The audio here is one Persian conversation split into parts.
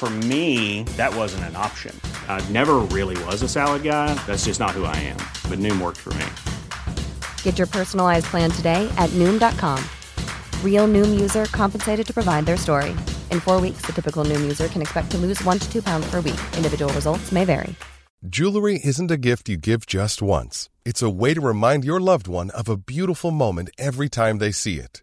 For me, that wasn't an option. I never really was a salad guy. That's just not who I am. But Noom worked for me. Get your personalized plan today at Noom.com. Real Noom user compensated to provide their story. In four weeks, the typical Noom user can expect to lose one to two pounds per week. Individual results may vary. Jewelry isn't a gift you give just once. It's a way to remind your loved one of a beautiful moment every time they see it.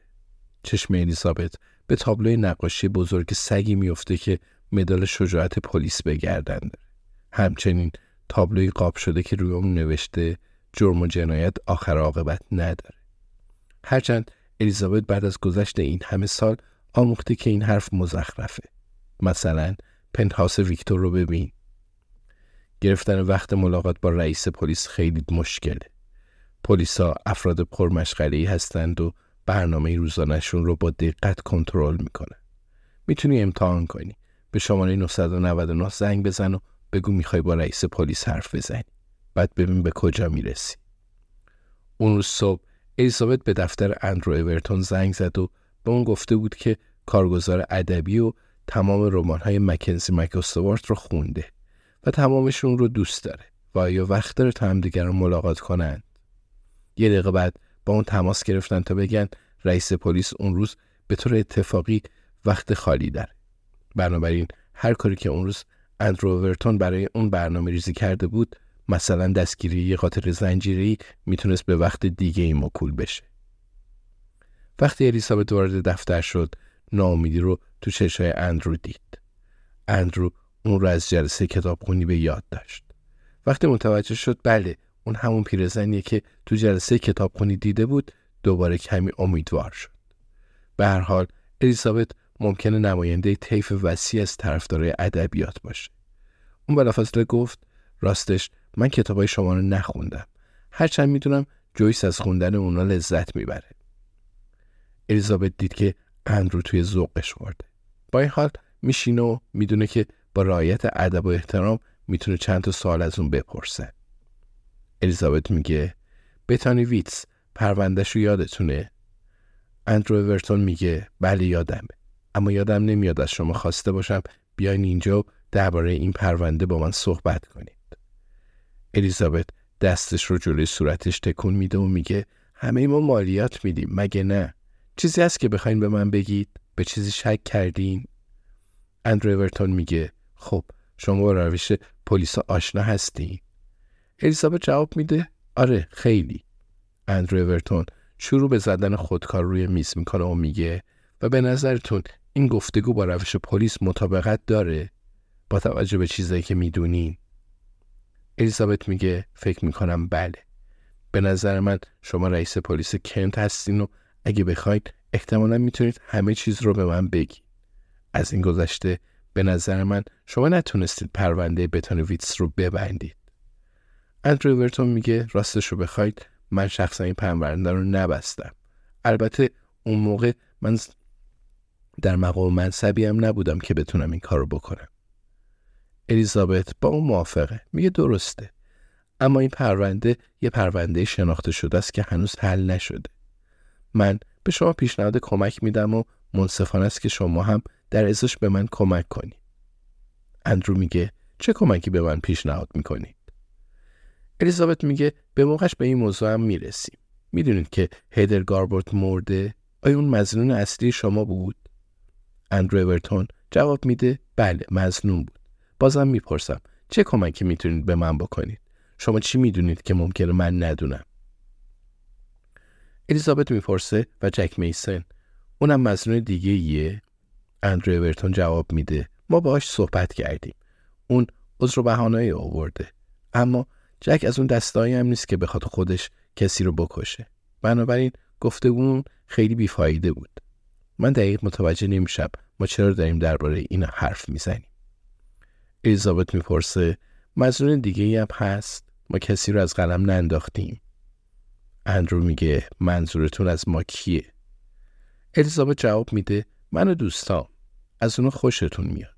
چشم الیزابت به تابلوی نقاشی بزرگ سگی میفته که مدال شجاعت پلیس بگردن داره. همچنین تابلوی قاب شده که روی اون نوشته جرم و جنایت آخر عاقبت نداره. هرچند الیزابت بعد از گذشت این همه سال آموخته که این حرف مزخرفه. مثلا پنتهاوس ویکتور رو ببین. گرفتن وقت ملاقات با رئیس پلیس خیلی مشکله. پلیسا افراد پرمشغله هستند و برنامه روزانهشون رو با دقت کنترل می‌کنه. می‌تونی امتحان کنی. به شماره 999 زنگ بزن و بگو می‌خوای با رئیس پلیس حرف بزنی. بعد ببین به کجا می‌رسی. اون روز صبح الیزابت به دفتر اندرو اورتون زنگ زد و به اون گفته بود که کارگزار ادبی و تمام رمان‌های مکنزی مکستوارت رو خونده و تمامشون رو دوست داره و آیا وقت داره تا همدیگر رو ملاقات کنند. یه دقیقه بعد با اون تماس گرفتن تا بگن رئیس پلیس اون روز به طور اتفاقی وقت خالی داره. بنابراین هر کاری که اون روز اندرو ورتون برای اون برنامه ریزی کرده بود مثلا دستگیری یه قاتل زنجیری می‌تونست به وقت دیگه ای مکول بشه. وقتی الیزابت وارد دفتر شد ناامیدی رو تو چشای اندرو دید. اندرو اون رو از جلسه کتابخونی به یاد داشت. وقتی متوجه شد بله اون همون پیرزنیه که تو جلسه کتابخونی دیده بود دوباره کمی امیدوار شد. به هر حال الیزابت ممکنه نماینده طیف وسیع از طرفدارای ادبیات باشه. اون بلافاصله گفت راستش من کتابای شما رو نخوندم. هرچند می‌دونم جویس از خوندن اونا لذت می‌بره. الیزابت دید که اندرو توی ذوقش ورده. با این حال میشینه و می‌دونه که با رعایت ادب و احترام می‌تونه چند تا سوال از اون بپرسه. الیزابت میگه بتانی ویتس پروندهشو یادتونه؟ اندرو اورتون میگه بله یادمه اما یادم نمیاد از شما خواسته باشم بیاین اینجا درباره این پرونده با من صحبت کنید. الیزابت دستش رو جلوی صورتش تکون میده و میگه همه ما مالیات میدیم مگه نه؟ چیزی هست که بخواین به من بگید؟ به چیزی شک کردین؟ اندرو اورتون میگه خب شما با روش پلیس آشنا هستین؟ الیزابت جواب میده. آره خیلی. اندرو اورتون شروع به زدن خودکار روی میز می‌کنه و میگه و به نظرتون این گفتگو با روش پلیس مطابقت داره؟ با توجه به چیزایی که می‌دونین الیزابت میگه فکر می‌کنم بله. به نظر من شما رئیس پلیس کنت هستین و اگه بخواید احتمالا می‌تونید همه چیز رو به من بگید از این گذشته به نظر من شما نتونستید پرونده بتانویتس رو ببندید. اندرو ورتون میگه راستش رو بخواید من شخصا این پرونده رو نبستم. البته اون موقع من در مقام منصبی هم نبودم که بتونم این کار رو بکنم. الیزابت با اون موافقه. میگه درسته. اما این پرونده یه پرونده شناخته شده است که هنوز حل نشده. من به شما پیشنهاد کمک میدم و منصفانه است که شما هم در ازش به من کمک کنید اندرو میگه چه کمکی به من پیشنهاد می‌کنید الیزابت میگه به موقعش به این موضوع هم می‌رسیم. می‌دونید که هیدر گاربورت مرده؟ آیا اون مزنون اصلی شما بود؟ اندرو اورتون جواب میده بله مزنون بود. بازم می‌پرسم چه کمکی می‌تونید به من بکنید؟ شما چی می‌دونید که ممکنه من ندونم؟ الیزابت می‌پرسه و جک میسن اونم مزنون دیگه ایه؟ اندرو اورتون جواب میده ما باهاش صحبت کردیم. اون عذر و بهانه آورده. اما جک از اون دستایی هم نیست که بخواد خودش کسی رو بکشه. بنابراین گفتگون خیلی بیفایده بود. من دقیق متوجه نمیشم ما چرا داریم درباره این حرف می‌زنیم. الیزابت می‌پرسه مزنون دیگه هم هست؟ ما کسی رو از قلم ننداختیم. اندرو میگه منظورتون از ما کیه؟ الیزابت جواب میده من و دوستام. از اونو خوشتون میاد.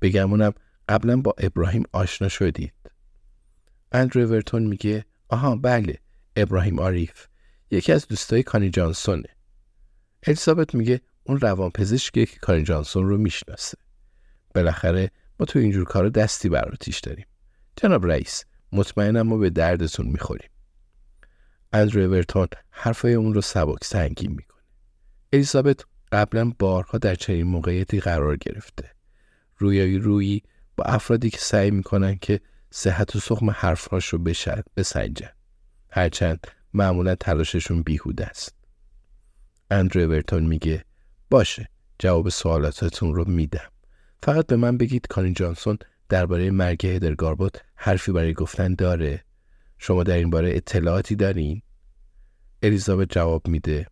بگمونم قبلا با ابراهیم آشنا شدید. اندرو ورتون میگه آها بله ابراهیم آریف یکی از دوستای کانی جانسونه. الیزابت میگه اون روان پزشکیه که کانی جانسون رو می‌شناسه. بالاخره ما تو اینجور کارا دستی بر داریم. جناب رئیس مطمئنم ما به دردتون می‌خوریم. اندرو ورتون حرفای اون رو سبک سنگین می‌کنه. الیزابت قبلا بارها در چنین موقعیتی قرار گرفته. رویایی رویی با افرادی که سعی می‌کنن که صحت و سخم حرفهاش رو بسنجن هرچند معمولا تلاششون بیهوده است. اندرو اورتون میگه باشه جواب سوالاتتون رو میدم. فقط به من بگید کانی جانسون درباره مرگ هدر گاربوت حرفی برای گفتن داره. شما در این باره اطلاعاتی دارین؟ الیزابت جواب میده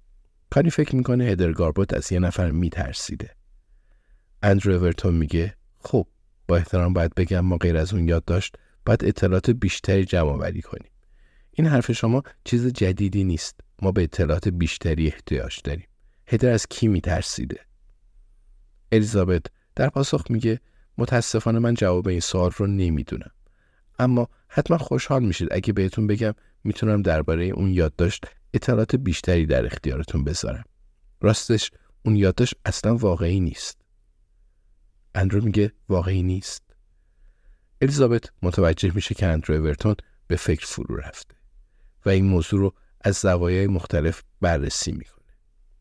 کانی فکر می‌کنه هدر گاربوت از یه نفر میترسیده. اندرو اورتون میگه خب با احترام باید بگم ما غیر از اون یاد داشت باید اطلاعات بیشتری جمع آوری کنیم. این حرف شما چیز جدیدی نیست. ما به اطلاعات بیشتری احتیاج داریم. هدر از کی میترسیده؟ الیزابت در پاسخ میگه متاسفانه من جواب این سوال رو نمی‌دونم. اما حتما خوشحال میشید اگه بهتون بگم می‌تونم درباره اون یادداشت اطلاعات بیشتری در اختیارتون بذارم. راستش اون یادداشت اصلا واقعی نیست. اندرو میگه واقعی نیست. الیزابت متوجه میشه که اندرو اورتون به فکر فرو رفته و این موضوع رو از زوایای مختلف بررسی می‌کنه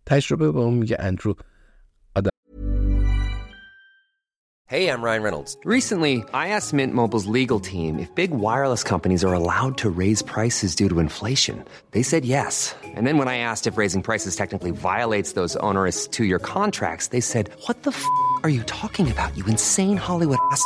تجربه با اون میگه اندرو Hey, I'm Ryan Reynolds. Recently, I asked Mint Mobile's legal team if big wireless companies are allowed to raise prices due to inflation. They said yes. And then when I asked if raising prices technically violates those onerous two year contracts, they said, What the f are you talking about, you insane Hollywood ass?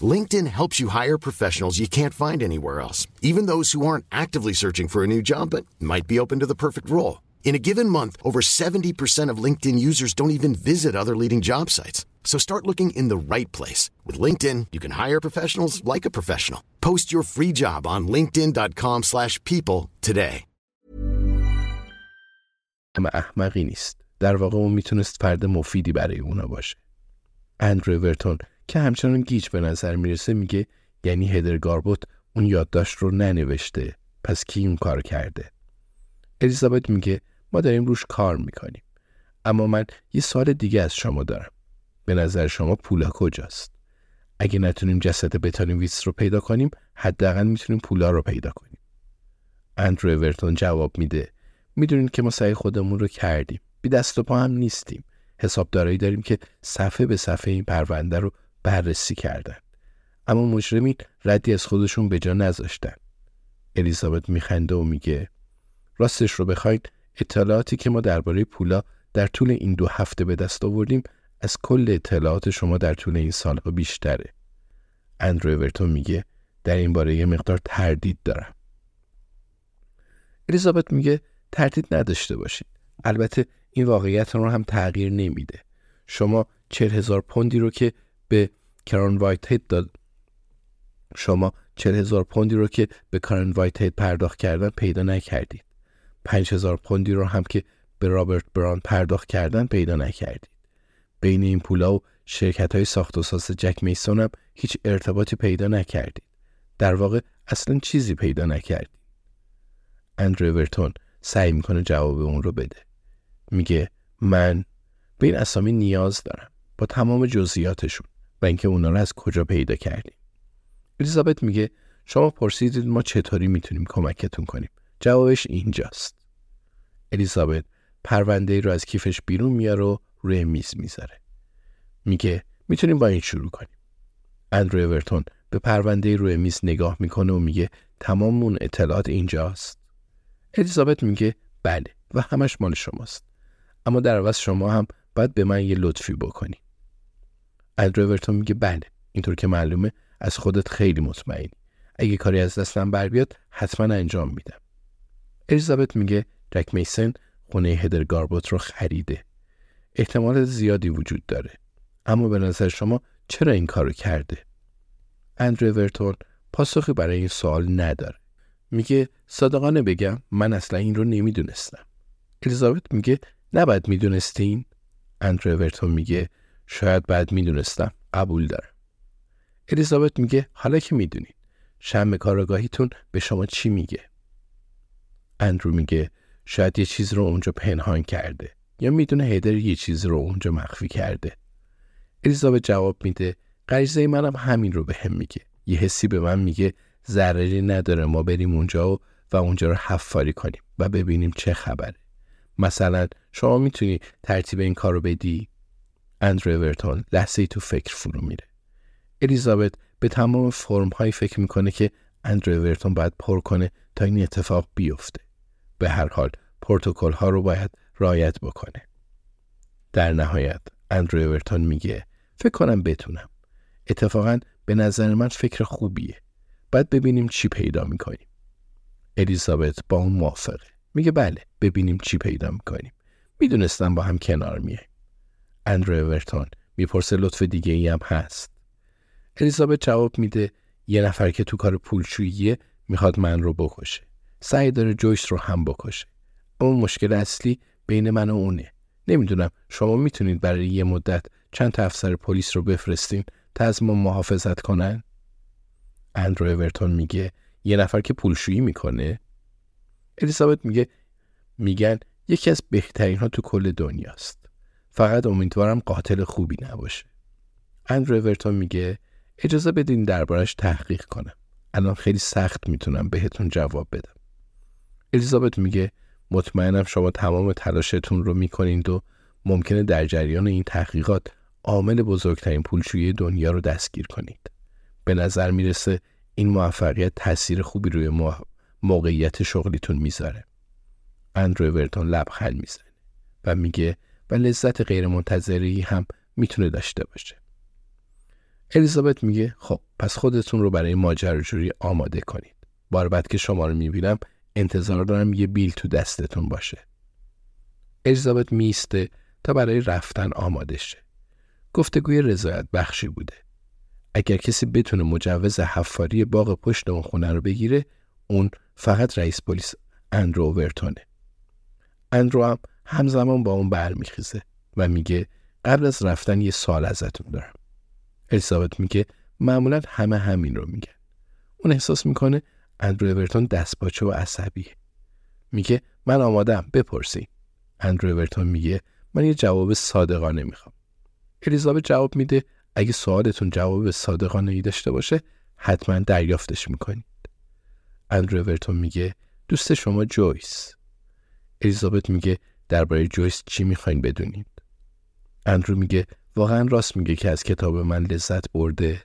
LinkedIn helps you hire professionals you can't find anywhere else, even those who aren't actively searching for a new job but might be open to the perfect role. In a given month, over 70% of LinkedIn users don't even visit other leading job sites. So start looking in the right place. With LinkedIn, you can hire professionals like a professional. Post your free job on linkedin.com slash people today. اما احمقی نیست. در واقع اون میتونست فرد مفیدی برای اونا باشه. اندرو ورتون که همچنان گیج به نظر می‌رسه میگه یعنی هدر گاربوت اون یادداشت رو ننوشته. پس کی اون کار کرده؟ الیزابت میگه ما داریم روش کار می‌کنیم. اما من یه سال دیگه از شما دارم. به نظر شما پولا کجاست؟ اگه نتونیم جسد بتانیم ویتس رو پیدا کنیم حداقل می‌تونیم پولا رو پیدا کنیم. اندرو اورتون جواب میده. می‌دونین که ما سعی خودمون رو کردیم. بی دست و پا هم نیستیم. حسابدارایی داریم که صفحه به صفحه این پرونده رو بررسی کردند اما مجرمین ردی از خودشون به جا نذاشتن. الیزابت میخنده و میگه راستش رو بخواید اطلاعاتی که ما درباره پولا در طول این دو هفته به دست آوردیم از کل اطلاعات شما در طول این سالها بیشتره. اندرو اورتون میگه در این باره یه مقدار تردید دارم. الیزابت میگه تردید نداشته باشید. البته این واقعیت رو هم تغییر نمیده. شما چهل هزار پوندی رو که به کران وایت هید داد شما چهل هزار پوندی رو که به کارن وایت هید پرداخت کردن پیدا نکردید پنج هزار پوندی رو هم که به رابرت بران پرداخت کردن پیدا نکردید بین این پولا و شرکت های ساخت و ساز جک میسون هم هیچ ارتباطی پیدا نکردید. در واقع اصلا چیزی پیدا نکردید. اندرو ورتون سعی می‌کنه جواب اون رو بده. میگه من به این اسامی نیاز دارم با تمام جزئیاتشون و اینکه اونا رو از کجا پیدا کردیم. الیزابت میگه شما پرسیدید ما چطوری می‌تونیم کمکتون کنیم. جوابش اینجاست. الیزابت پرونده رو از کیفش بیرون میاره و روی میز می‌ذاره. میگه می‌تونیم با این شروع کنیم. اندرو اورتون به پرونده روی میز نگاه می‌کنه و میگه تمام اون اطلاعات اینجاست. الیزابت میگه بله و همش مال شماست. اما در عوض شما هم باید به من یه لطفی بکنی. اندرو اورتون میگه بله اینطور که معلومه از خودت خیلی مطمئنی. اگه کاری از دستم بر بیاد حتما انجام میدم. الیزابت میگه جک میسن خونه هدر گاربوت رو خریده. احتمال زیادی وجود داره. اما به نظر شما چرا این کارو کرده؟ اندرو ورتون پاسخی برای این سوال نداره. میگه صادقانه بگم من اصلا این رو نمی‌دونستم. الیزابت میگه نباید می‌دونستین؟ اندرو ورتون میگه شاید بعد می‌دونستم. قبول دارم. الیزابت میگه حالا که می‌دونید شم کارگاهیتون به شما چی میگه؟ اندرو میگه شاید یه چیز رو اونجا پنهان کرده یا می‌دونه هیدر یه چیز رو اونجا مخفی کرده. الیزابت جواب میده غریزه منم همین رو به هم میگه. یه حسی به من میگه ضرری نداره ما بریم اونجا و, و اونجا رو حفاری کنیم و ببینیم چه خبره. مثلا شما می‌تونی ترتیب این کار رو بدی؟ اندرو اورتون لحظه ای تو فکر فرو میره. الیزابت به تمام فرم های فکر می‌کنه که اندرو اورتون باید پر کنه تا این اتفاق بیفته. به هر حال پروتکل ها رو باید رعایت بکنه. در نهایت اندرو اورتون میگه فکر کنم بتونم. اتفاقا به نظر من فکر خوبیه. باید ببینیم چی پیدا می‌کنیم. الیزابت با اون موافقه. میگه بله ببینیم چی پیدا می‌کنیم. می‌دونستم با هم کنار میه. اندرو اورتون می‌پرسه لطف دیگه ای هم هست. الیزابت جواب میده یه نفر که تو کار پولشوییه می‌خواد من رو بکشه. سعی داره جویس رو هم بکشه. اما مشکل اصلی بین من و اونه. نمی‌دونم شما می‌تونید برای یه مدت چند تا افسر پلیس رو بفرستین تا از ما محافظت کنن؟ اندرو اورتون میگه یه نفر که پولشویی می‌کنه؟ الیزابت میگه میگن یکی از بهترین ها تو کل دنیاست. فقط امیدوارم قاتل خوبی نباشه. اندرو اورتون میگه اجازه بدین دربارش تحقیق کنم. الان خیلی سخت می‌تونم بهتون جواب بدم. الیزابت میگه مطمئنم شما تمام تلاشتون رو می‌کنید و ممکنه در جریان این تحقیقات عامل بزرگترین پولشویی دنیا رو دستگیر کنید. به نظر می‌رسه این موفقیت تاثیر خوبی روی موقعیت شغلیتون می‌ذاره. اندرو ورتون لبخند می‌زنه و میگه و لذت غیرمنتظری هم می‌تونه داشته باشه. الیزابت میگه خب پس خودتون رو برای ماجراجویی آماده کنید. بار بعد که شما رو می‌بینم انتظار دارم یه بیل تو دستتون باشه. الیزابت میسته تا برای رفتن آماده شه. گفتگوی رضایت بخشی بوده. اگر کسی بتونه مجوز حفاری باغ پشت اون خونه رو بگیره اون فقط رئیس پلیس اندرو ورتونه. اندرو هم همزمان با اون برمیخیزه و میگه قبل از رفتن یه سال ازتون دارم. الیزابت میگه معمولا همه همین رو میگن. اون احساس می‌کنه اندرو اورتون دستپاچه و عصبیه. میگه من آمادم بپرسی. اندرو اورتون میگه من یه جواب صادقانه می‌خوام. الیزابت جواب میده اگه سوالتون جواب صادقانه ای داشته باشه حتما دریافتش می‌کنید. اندرو اورتون میگه دوست شما جویس. الیزابت میگه درباره جویس چی می‌خواین بدونید؟ اندرو میگه واقعا راست میگه که از کتاب من لذت برده